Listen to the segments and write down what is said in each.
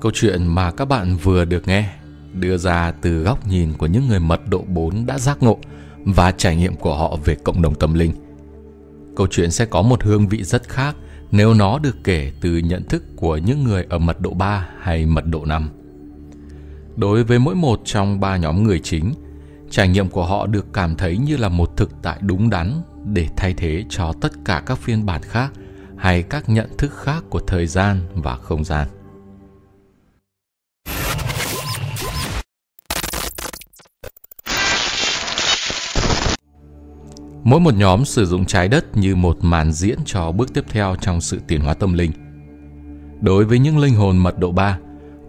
Câu chuyện mà các bạn vừa được nghe đưa ra từ góc nhìn của những người mật độ 4 đã giác ngộ và trải nghiệm của họ về cộng đồng tâm linh. Câu chuyện sẽ có một hương vị rất khác nếu nó được kể từ nhận thức của những người ở mật độ 3 hay mật độ 5. Đối với mỗi một trong ba nhóm người chính, trải nghiệm của họ được cảm thấy như là một thực tại đúng đắn để thay thế cho tất cả các phiên bản khác hay các nhận thức khác của thời gian và không gian. Mỗi một nhóm sử dụng trái đất như một màn diễn cho bước tiếp theo trong sự tiến hóa tâm linh. Đối với những linh hồn mật độ 3,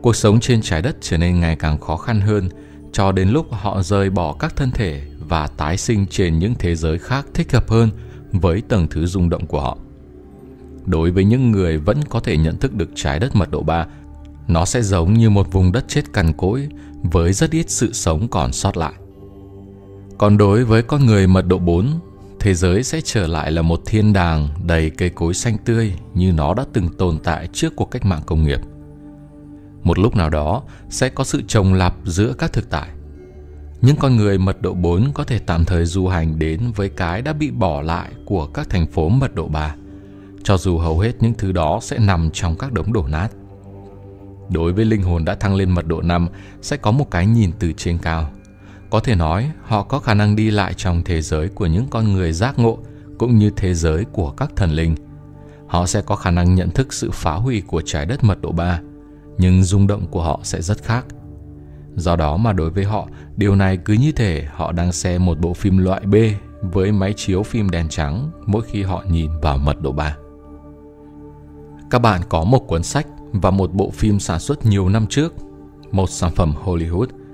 cuộc sống trên trái đất trở nên ngày càng khó khăn hơn cho đến lúc họ rời bỏ các thân thể và tái sinh trên những thế giới khác thích hợp hơn với tầng thứ rung động của họ. Đối với những người vẫn có thể nhận thức được trái đất mật độ 3, nó sẽ giống như một vùng đất chết cằn cỗi với rất ít sự sống còn sót lại. Còn đối với con người mật độ 4, thế giới sẽ trở lại là một thiên đàng đầy cây cối xanh tươi như nó đã từng tồn tại trước cuộc cách mạng công nghiệp. Một lúc nào đó sẽ có sự trồng lặp giữa các thực tại. Những con người mật độ 4 có thể tạm thời du hành đến với cái đã bị bỏ lại của các thành phố mật độ 3, cho dù hầu hết những thứ đó sẽ nằm trong các đống đổ nát. Đối với linh hồn đã thăng lên mật độ 5 sẽ có một cái nhìn từ trên cao – có thể nói, họ có khả năng đi lại trong thế giới của những con người giác ngộ cũng như thế giới của các thần linh. Họ sẽ có khả năng nhận thức sự phá hủy của trái đất mật độ 3, nhưng rung động của họ sẽ rất khác. Do đó mà đối với họ, điều này cứ như thể họ đang xem một bộ phim loại B với máy chiếu phim đèn trắng mỗi khi họ nhìn vào mật độ 3. Các bạn có một cuốn sách và một bộ phim sản xuất nhiều năm trước, một sản phẩm Hollywood –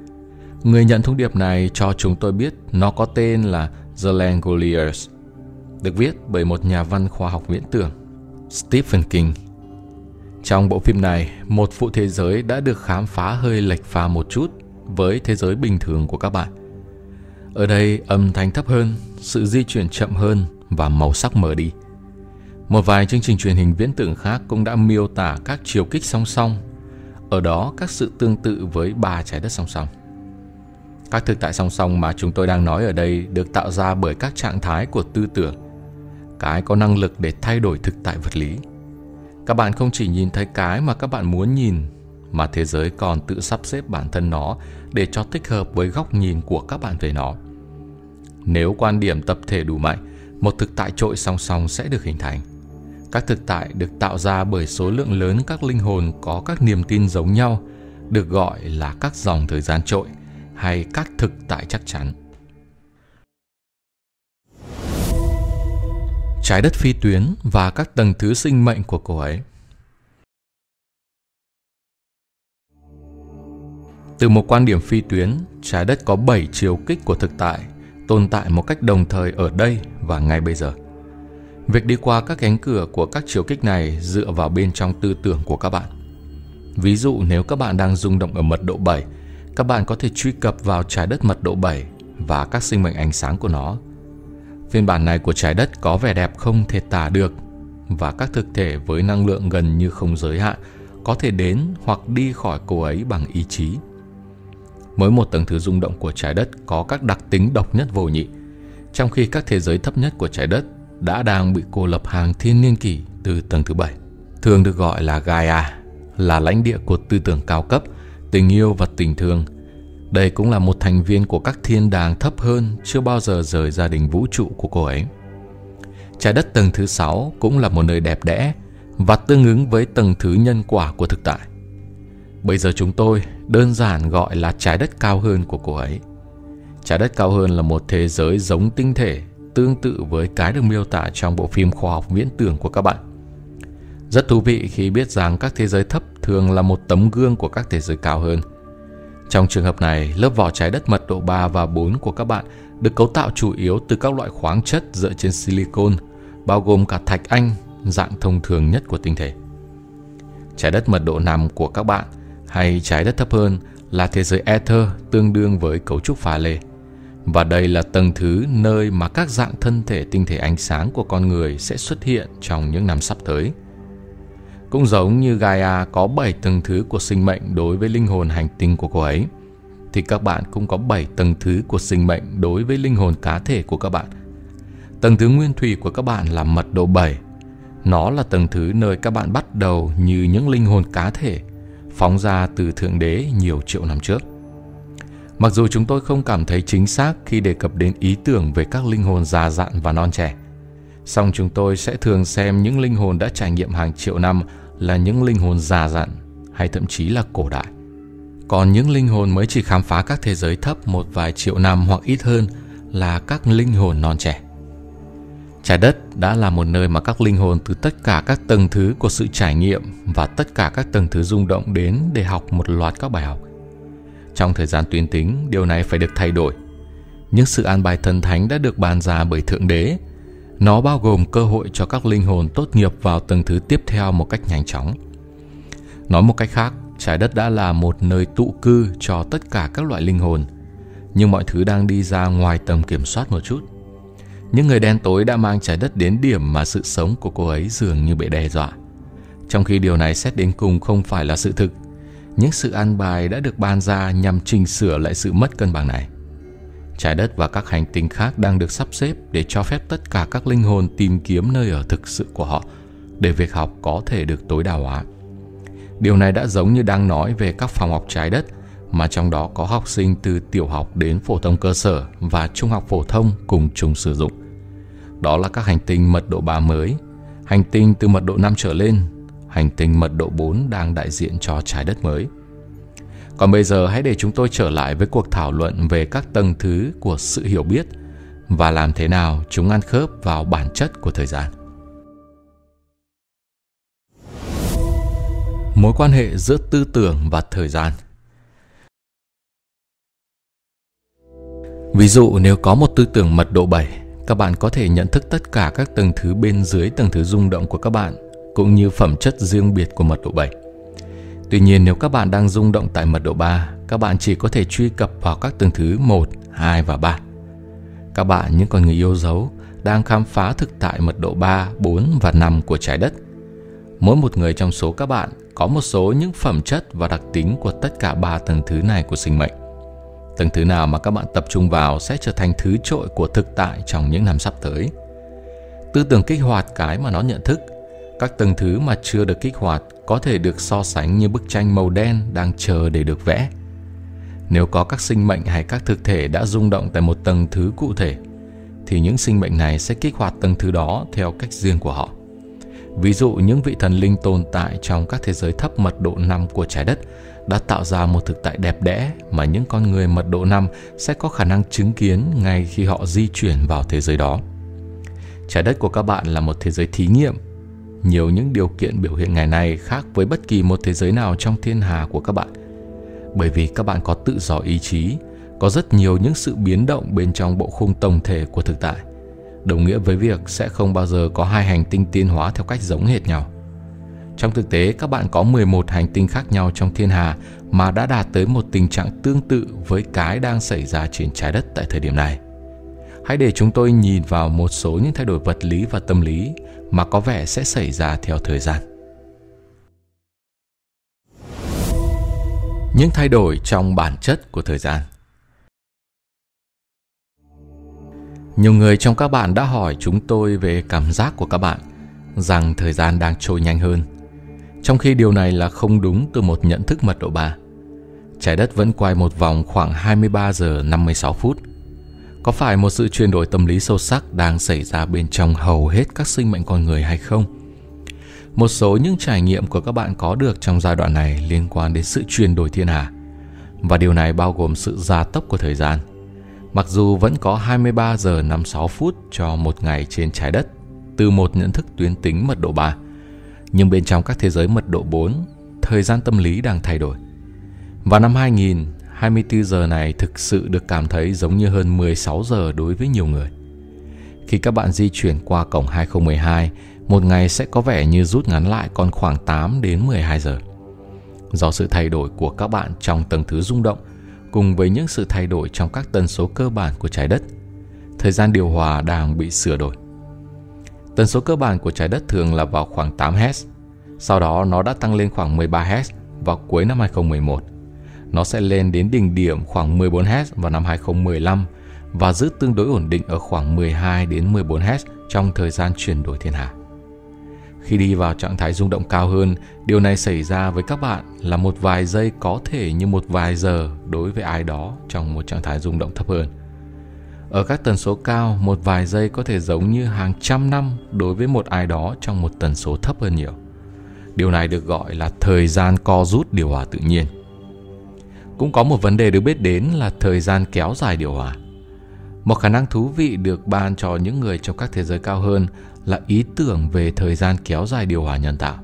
Người nhận thông điệp này cho chúng tôi biết nó có tên là The Langoliers, được viết bởi một nhà văn khoa học viễn tưởng, Stephen King. Trong bộ phim này, một phụ thế giới đã được khám phá hơi lệch pha một chút với thế giới bình thường của các bạn. Ở đây âm thanh thấp hơn, sự di chuyển chậm hơn và màu sắc mờ đi. Một vài chương trình truyền hình viễn tưởng khác cũng đã miêu tả các chiều kích song song. Ở đó các sự tương tự với ba trái đất song song. Các thực tại song song mà chúng tôi đang nói ở đây được tạo ra bởi các trạng thái của tư tưởng, cái có năng lực để thay đổi thực tại vật lý. Các bạn không chỉ nhìn thấy cái mà các bạn muốn nhìn, mà thế giới còn tự sắp xếp bản thân nó để cho thích hợp với góc nhìn của các bạn về nó. Nếu quan điểm tập thể đủ mạnh, một thực tại trội song song sẽ được hình thành. Các thực tại được tạo ra bởi số lượng lớn các linh hồn có các niềm tin giống nhau, được gọi là các dòng thời gian trội – hay các thực tại chắc chắn. Trái đất phi tuyến và các tầng thứ sinh mệnh của cô ấy. Từ một quan điểm phi tuyến, trái đất có 7 chiều kích của thực tại, tồn tại một cách đồng thời ở đây và ngay bây giờ. Việc đi qua các cánh cửa của các chiều kích này dựa vào bên trong tư tưởng của các bạn. Ví dụ nếu các bạn đang rung động ở mật độ 7 các bạn có thể truy cập vào trái đất mật độ 7 và các sinh mệnh ánh sáng của nó. Phiên bản này của trái đất có vẻ đẹp không thể tả được và các thực thể với năng lượng gần như không giới hạn có thể đến hoặc đi khỏi cô ấy bằng ý chí. Mỗi một tầng thứ rung động của trái đất có các đặc tính độc nhất vô nhị, trong khi các thế giới thấp nhất của trái đất đã đang bị cô lập hàng thiên niên kỷ từ tầng thứ bảy, thường được gọi là Gaia, là lãnh địa của tư tưởng cao cấp – tình yêu và tình thương. Đây cũng là một thành viên của các thiên đàng thấp hơn chưa bao giờ rời gia đình vũ trụ của cô ấy. Trái đất tầng thứ sáu cũng là một nơi đẹp đẽ và tương ứng với tầng thứ nhân quả của thực tại. Bây giờ chúng tôi đơn giản gọi là trái đất cao hơn của cô ấy. Trái đất cao hơn là một thế giới giống tinh thể, tương tự với cái được miêu tả trong bộ phim khoa học viễn tưởng của các bạn. Rất thú vị khi biết rằng các thế giới thấp thường là một tấm gương của các thế giới cao hơn. Trong trường hợp này, lớp vỏ trái đất mật độ 3 và 4 của các bạn được cấu tạo chủ yếu từ các loại khoáng chất dựa trên silicon, bao gồm cả thạch anh, dạng thông thường nhất của tinh thể. Trái đất mật độ 5 của các bạn hay trái đất thấp hơn là thế giới ether tương đương với cấu trúc pha lê. Và đây là tầng thứ nơi mà các dạng thân thể tinh thể ánh sáng của con người sẽ xuất hiện trong những năm sắp tới. Cũng giống như Gaia có 7 tầng thứ của sinh mệnh đối với linh hồn hành tinh của cô ấy, thì các bạn cũng có 7 tầng thứ của sinh mệnh đối với linh hồn cá thể của các bạn. Tầng thứ nguyên thủy của các bạn là mật độ 7. Nó là tầng thứ nơi các bạn bắt đầu như những linh hồn cá thể phóng ra từ Thượng Đế nhiều triệu năm trước. Mặc dù chúng tôi không cảm thấy chính xác khi đề cập đến ý tưởng về các linh hồn già dặn và non trẻ, song chúng tôi sẽ thường xem những linh hồn đã trải nghiệm hàng triệu năm là những linh hồn già dặn hay thậm chí là cổ đại. Còn những linh hồn mới chỉ khám phá các thế giới thấp một vài triệu năm hoặc ít hơn là các linh hồn non trẻ. Trái đất đã là một nơi mà các linh hồn từ tất cả các tầng thứ của sự trải nghiệm và tất cả các tầng thứ rung động đến để học một loạt các bài học. Trong thời gian tuyến tính, điều này phải được thay đổi. Những sự an bài thần thánh đã được bàn ra bởi Thượng Đế. Nó bao gồm cơ hội cho các linh hồn tốt nghiệp vào tầng thứ tiếp theo một cách nhanh chóng. Nói một cách khác, trái đất đã là một nơi tụ cư cho tất cả các loại linh hồn, nhưng mọi thứ đang đi ra ngoài tầm kiểm soát một chút. Những người đen tối đã mang trái đất đến điểm mà sự sống của cô ấy dường như bị đe dọa. Trong khi điều này xét đến cùng không phải là sự thực, những sự an bài đã được ban ra nhằm chỉnh sửa lại sự mất cân bằng này. Trái đất và các hành tinh khác đang được sắp xếp để cho phép tất cả các linh hồn tìm kiếm nơi ở thực sự của họ để việc học có thể được tối đa hóa. Điều này đã giống như đang nói về các phòng học trái đất mà trong đó có học sinh từ tiểu học đến phổ thông cơ sở và trung học phổ thông cùng chung sử dụng. Đó là các hành tinh mật độ 3 mới, hành tinh từ mật độ 5 trở lên, hành tinh mật độ 4 đang đại diện cho trái đất mới. Còn bây giờ hãy để chúng tôi trở lại với cuộc thảo luận về các tầng thứ của sự hiểu biết và làm thế nào chúng ăn khớp vào bản chất của thời gian. Mối quan hệ giữa tư tưởng và thời gian – Ví dụ nếu có một tư tưởng mật độ 7, các bạn có thể nhận thức tất cả các tầng thứ bên dưới tầng thứ rung động của các bạn, cũng như phẩm chất riêng biệt của mật độ 7. Tuy nhiên nếu các bạn đang rung động tại mật độ 3, các bạn chỉ có thể truy cập vào các tầng thứ 1, 2 và 3. Các bạn, những con người yêu dấu, đang khám phá thực tại mật độ 3, 4 và 5 của trái đất. Mỗi một người trong số các bạn có một số những phẩm chất và đặc tính của tất cả ba tầng thứ này của sinh mệnh. Tầng thứ nào mà các bạn tập trung vào sẽ trở thành thứ trội của thực tại trong những năm sắp tới. Tư tưởng kích hoạt cái mà nó nhận thức. Các tầng thứ mà chưa được kích hoạt có thể được so sánh như bức tranh màu đen đang chờ để được vẽ. Nếu có các sinh mệnh hay các thực thể đã rung động tại một tầng thứ cụ thể, thì những sinh mệnh này sẽ kích hoạt tầng thứ đó theo cách riêng của họ. Ví dụ những vị thần linh tồn tại trong các thế giới thấp mật độ 5 của trái đất đã tạo ra một thực tại đẹp đẽ mà những con người mật độ 5 sẽ có khả năng chứng kiến ngay khi họ di chuyển vào thế giới đó. Trái đất của các bạn là một thế giới thí nghiệm. Nhiều những điều kiện biểu hiện ngày nay khác với bất kỳ một thế giới nào trong thiên hà của các bạn. Bởi vì các bạn có tự do ý chí, có rất nhiều những sự biến động bên trong bộ khung tổng thể của thực tại. Đồng nghĩa với việc sẽ không bao giờ có hai hành tinh tiến hóa theo cách giống hệt nhau. Trong thực tế, các bạn có 11 hành tinh khác nhau trong thiên hà mà đã đạt tới một tình trạng tương tự với cái đang xảy ra trên trái đất tại thời điểm này. Hãy để chúng tôi nhìn vào một số những thay đổi vật lý và tâm lý mà có vẻ sẽ xảy ra theo thời gian. Những thay đổi trong bản chất của thời gian Nhiều người trong các bạn đã hỏi chúng tôi về cảm giác của các bạn, rằng thời gian đang trôi nhanh hơn trong khi điều này là không đúng từ một nhận thức mật độ 3. Trái đất vẫn quay một vòng khoảng 23 giờ 56 phút. Có phải một sự chuyển đổi tâm lý sâu sắc đang xảy ra bên trong hầu hết các sinh mệnh con người hay không? Một số những trải nghiệm của các bạn có được trong giai đoạn này liên quan đến sự chuyển đổi thiên hà. Và điều này bao gồm sự gia tốc của thời gian. Mặc dù vẫn có 23 giờ 56 phút cho một ngày trên trái đất từ một nhận thức tuyến tính mật độ 3, nhưng bên trong các thế giới mật độ 4, thời gian tâm lý đang thay đổi. Vào năm 2000, 24 giờ này thực sự được cảm thấy giống như hơn 16 giờ đối với nhiều người. Khi các bạn di chuyển qua cổng 2012, một ngày sẽ có vẻ như rút ngắn lại còn khoảng 8 đến 12 giờ. Do sự thay đổi của các bạn trong tầng thứ rung động, cùng với những sự thay đổi trong các tần số cơ bản của trái đất, thời gian điều hòa đang bị sửa đổi. Tần số cơ bản của trái đất thường là vào khoảng 8 Hz. Sau đó nó đã tăng lên khoảng 13 Hz vào cuối năm 2011. Nó sẽ lên đến đỉnh điểm khoảng 14 Hz vào năm 2015 và giữ tương đối ổn định ở khoảng 12 đến 14 Hz trong thời gian chuyển đổi thiên hà. Khi đi vào trạng thái rung động cao hơn, điều này xảy ra với các bạn là một vài giây có thể như một vài giờ đối với ai đó trong một trạng thái rung động thấp hơn. Ở các tần số cao, một vài giây có thể giống như hàng trăm năm đối với một ai đó trong một tần số thấp hơn nhiều. Điều này được gọi là thời gian co rút điều hòa tự nhiên. Cũng có một vấn đề được biết đến là thời gian kéo dài điều hòa. Một khả năng thú vị được ban cho những người trong các thế giới cao hơn là ý tưởng về thời gian kéo dài điều hòa nhân tạo.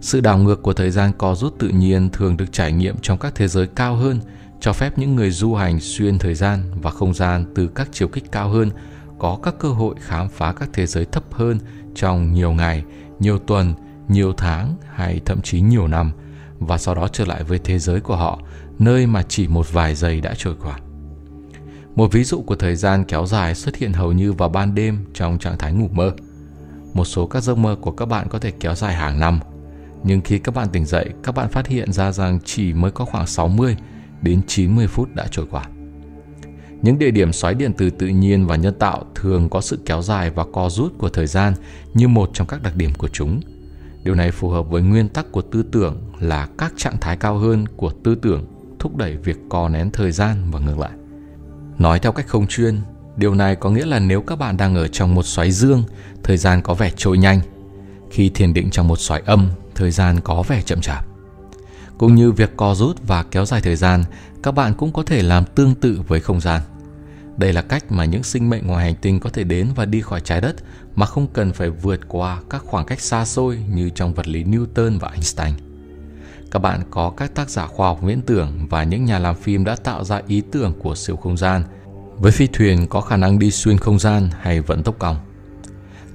Sự đảo ngược của thời gian co rút tự nhiên thường được trải nghiệm trong các thế giới cao hơn, cho phép những người du hành xuyên thời gian và không gian từ các chiều kích cao hơn có các cơ hội khám phá các thế giới thấp hơn trong nhiều ngày, nhiều tuần, nhiều tháng hay thậm chí nhiều năm và sau đó trở lại với thế giới của họ, nơi mà chỉ một vài giây đã trôi qua. Một ví dụ của thời gian kéo dài xuất hiện hầu như vào ban đêm trong trạng thái ngủ mơ. Một số các giấc mơ của các bạn có thể kéo dài hàng năm, nhưng khi các bạn tỉnh dậy, các bạn phát hiện ra rằng chỉ mới có khoảng 60 đến 90 phút đã trôi qua. Những địa điểm xoáy điện từ tự nhiên và nhân tạo thường có sự kéo dài và co rút của thời gian như một trong các đặc điểm của chúng. Điều này phù hợp với nguyên tắc của tư tưởng là các trạng thái cao hơn của tư tưởng thúc đẩy việc co nén thời gian và ngược lại. Nói theo cách không chuyên, điều này có nghĩa là nếu các bạn đang ở trong một xoáy dương, thời gian có vẻ trôi nhanh. Khi thiền định trong một xoáy âm, thời gian có vẻ chậm chạp. Cũng như việc co rút và kéo dài thời gian, các bạn cũng có thể làm tương tự với không gian. Đây là cách mà những sinh mệnh ngoài hành tinh có thể đến và đi khỏi trái đất mà không cần phải vượt qua các khoảng cách xa xôi như trong vật lý Newton và Einstein. Các bạn có các tác giả khoa học viễn tưởng và những nhà làm phim đã tạo ra ý tưởng của siêu không gian với phi thuyền có khả năng đi xuyên không gian hay vận tốc cong.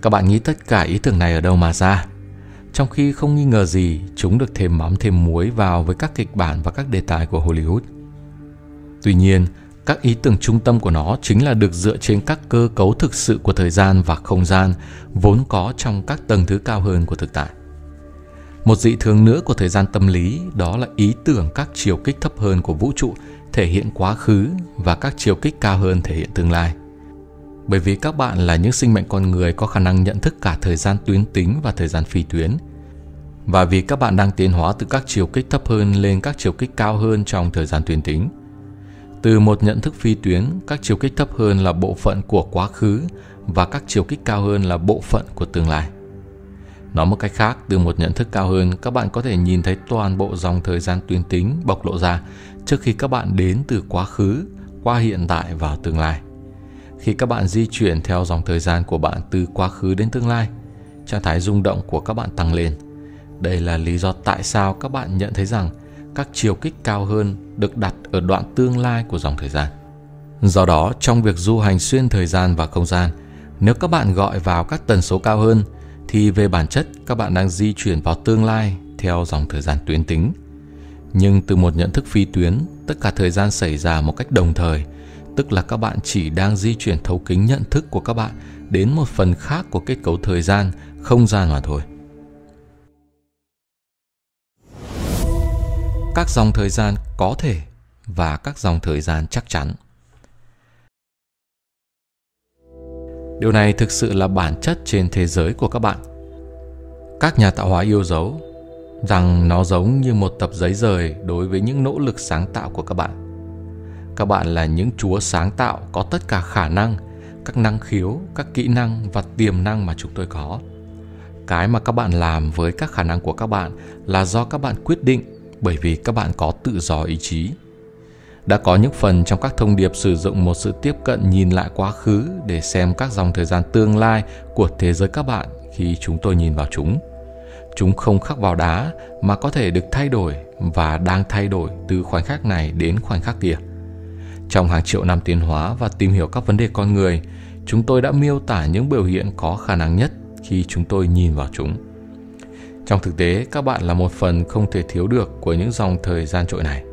Các bạn nghĩ tất cả ý tưởng này ở đâu mà ra? Trong khi không nghi ngờ gì, chúng được thêm mắm thêm muối vào với các kịch bản và các đề tài của Hollywood. Tuy nhiên, các ý tưởng trung tâm của nó chính là được dựa trên các cơ cấu thực sự của thời gian và không gian vốn có trong các tầng thứ cao hơn của thực tại. Một dị thường nữa của thời gian tâm lý đó là ý tưởng các chiều kích thấp hơn của vũ trụ thể hiện quá khứ và các chiều kích cao hơn thể hiện tương lai. Bởi vì các bạn là những sinh mệnh con người có khả năng nhận thức cả thời gian tuyến tính và thời gian phi tuyến. Và vì các bạn đang tiến hóa từ các chiều kích thấp hơn lên các chiều kích cao hơn trong thời gian tuyến tính. Từ một nhận thức phi tuyến, các chiều kích thấp hơn là bộ phận của quá khứ và các chiều kích cao hơn là bộ phận của tương lai. Nói một cách khác, từ một nhận thức cao hơn, các bạn có thể nhìn thấy toàn bộ dòng thời gian tuyến tính bộc lộ ra trước khi các bạn đến từ quá khứ, qua hiện tại và tương lai. Khi các bạn di chuyển theo dòng thời gian của bạn từ quá khứ đến tương lai, trạng thái rung động của các bạn tăng lên. Đây là lý do tại sao các bạn nhận thấy rằng các chiều kích cao hơn được đặt ở đoạn tương lai của dòng thời gian. Do đó, trong việc du hành xuyên thời gian và không gian, nếu các bạn gọi vào các tần số cao hơn thì về bản chất các bạn đang di chuyển vào tương lai theo dòng thời gian tuyến tính. Nhưng từ một nhận thức phi tuyến, tất cả thời gian xảy ra một cách đồng thời, tức là các bạn chỉ đang di chuyển thấu kính nhận thức của các bạn đến một phần khác của kết cấu thời gian, không gian mà thôi. Các dòng thời gian có thể và các dòng thời gian chắc chắn. Điều này thực sự là bản chất trên thế giới của các bạn. Các nhà tạo hóa yêu dấu rằng nó giống như một tập giấy rời đối với những nỗ lực sáng tạo của các bạn. Các bạn là những chúa sáng tạo có tất cả khả năng, các năng khiếu, các kỹ năng và tiềm năng mà chúng tôi có. Cái mà các bạn làm với các khả năng của các bạn là do các bạn quyết định bởi vì các bạn có tự do ý chí đã có những phần trong các thông điệp sử dụng một sự tiếp cận nhìn lại quá khứ để xem các dòng thời gian tương lai của thế giới các bạn khi chúng tôi nhìn vào chúng. Chúng không khắc vào đá mà có thể được thay đổi và đang thay đổi từ khoảnh khắc này đến khoảnh khắc kia. Trong hàng triệu năm tiến hóa và tìm hiểu các vấn đề con người, chúng tôi đã miêu tả những biểu hiện có khả năng nhất khi chúng tôi nhìn vào chúng. Trong thực tế, các bạn là một phần không thể thiếu được của những dòng thời gian trội này.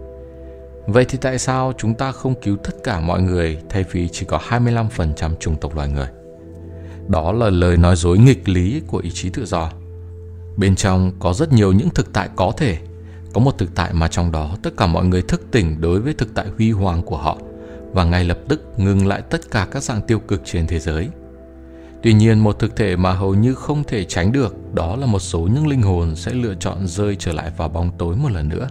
Vậy thì tại sao chúng ta không cứu tất cả mọi người thay vì chỉ có 25% chủng tộc loài người? Đó là lời nói dối nghịch lý của ý chí tự do. Bên trong có rất nhiều những thực tại có thể. Có một thực tại mà trong đó tất cả mọi người thức tỉnh đối với thực tại huy hoàng của họ và ngay lập tức ngừng lại tất cả các dạng tiêu cực trên thế giới. Tuy nhiên, một thực thể mà hầu như không thể tránh được đó là một số những linh hồn sẽ lựa chọn rơi trở lại vào bóng tối một lần nữa.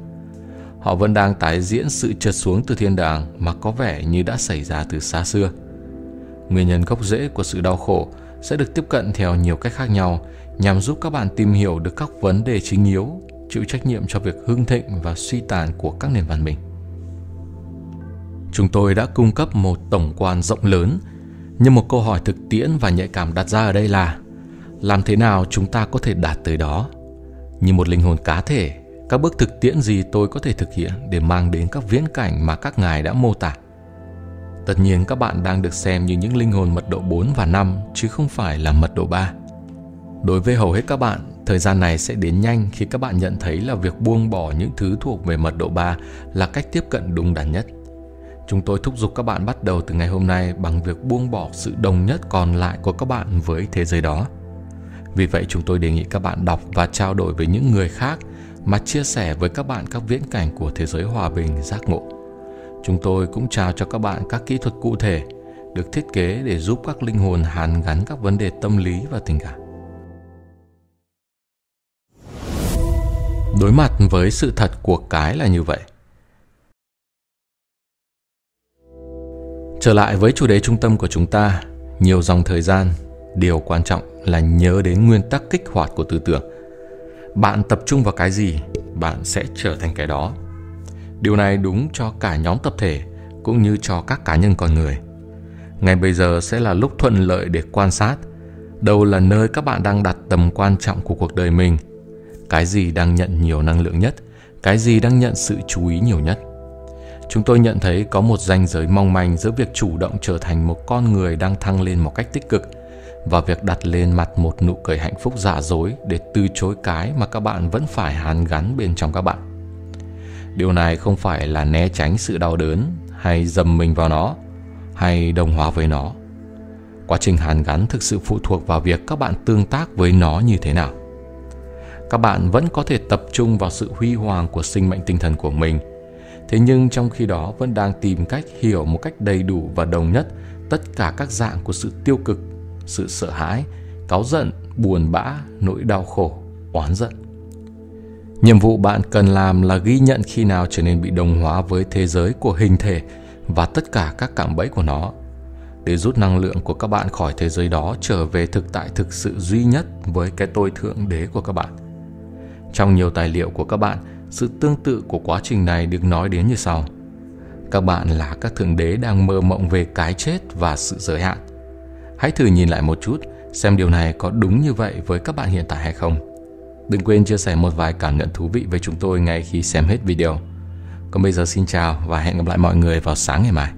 Họ vẫn đang tái diễn sự trượt xuống từ thiên đàng mà có vẻ như đã xảy ra từ xa xưa. Nguyên nhân gốc rễ của sự đau khổ sẽ được tiếp cận theo nhiều cách khác nhau nhằm giúp các bạn tìm hiểu được các vấn đề chính yếu, chịu trách nhiệm cho việc hưng thịnh và suy tàn của các nền văn minh. Chúng tôi đã cung cấp một tổng quan rộng lớn, nhưng một câu hỏi thực tiễn và nhạy cảm đặt ra ở đây là làm thế nào chúng ta có thể đạt tới đó? Như một linh hồn cá thể, các bước thực tiễn gì tôi có thể thực hiện để mang đến các viễn cảnh mà các ngài đã mô tả? Tất nhiên các bạn đang được xem như những linh hồn mật độ 4 và 5 chứ không phải là mật độ 3. Đối với hầu hết các bạn, thời gian này sẽ đến nhanh khi các bạn nhận thấy là việc buông bỏ những thứ thuộc về mật độ 3 là cách tiếp cận đúng đắn nhất. Chúng tôi thúc giục các bạn bắt đầu từ ngày hôm nay bằng việc buông bỏ sự đồng nhất còn lại của các bạn với thế giới đó. Vì vậy chúng tôi đề nghị các bạn đọc và trao đổi với những người khác mà chia sẻ với các bạn các viễn cảnh của thế giới hòa bình giác ngộ. Chúng tôi cũng trao cho các bạn các kỹ thuật cụ thể được thiết kế để giúp các linh hồn hàn gắn các vấn đề tâm lý và tình cảm. Đối mặt với sự thật của cái là như vậy. Trở lại với chủ đề trung tâm của chúng ta, nhiều dòng thời gian, điều quan trọng là nhớ đến nguyên tắc kích hoạt của tư tưởng. Bạn tập trung vào cái gì, bạn sẽ trở thành cái đó. Điều này đúng cho cả nhóm tập thể cũng như cho các cá nhân con người. Ngay bây giờ sẽ là lúc thuận lợi để quan sát đâu là nơi các bạn đang đặt tầm quan trọng của cuộc đời mình, cái gì đang nhận nhiều năng lượng nhất, cái gì đang nhận sự chú ý nhiều nhất. Chúng tôi nhận thấy có một ranh giới mong manh giữa việc chủ động trở thành một con người đang thăng lên một cách tích cực và việc đặt lên mặt một nụ cười hạnh phúc giả dối để từ chối cái mà các bạn vẫn phải hàn gắn bên trong các bạn. Điều này không phải là né tránh sự đau đớn hay dầm mình vào nó, hay đồng hóa với nó. Quá trình hàn gắn thực sự phụ thuộc vào việc các bạn tương tác với nó như thế nào. Các bạn vẫn có thể tập trung vào sự huy hoàng của sinh mệnh tinh thần của mình, thế nhưng trong khi đó vẫn đang tìm cách hiểu một cách đầy đủ và đồng nhất tất cả các dạng của sự tiêu cực sự sợ hãi, cáu giận, buồn bã, nỗi đau khổ, oán giận. Nhiệm vụ bạn cần làm là ghi nhận khi nào trở nên bị đồng hóa với thế giới của hình thể và tất cả các cạm bẫy của nó. Để rút năng lượng của các bạn khỏi thế giới đó, trở về thực tại thực sự duy nhất với cái tôi thượng đế của các bạn. Trong nhiều tài liệu của các bạn, sự tương tự của quá trình này được nói đến như sau. Các bạn là các thượng đế đang mơ mộng về cái chết và sự giới hạn hãy thử nhìn lại một chút, xem điều này có đúng như vậy với các bạn hiện tại hay không. Đừng quên chia sẻ một vài cảm nhận thú vị với chúng tôi ngay khi xem hết video. Còn bây giờ xin chào và hẹn gặp lại mọi người vào sáng ngày mai.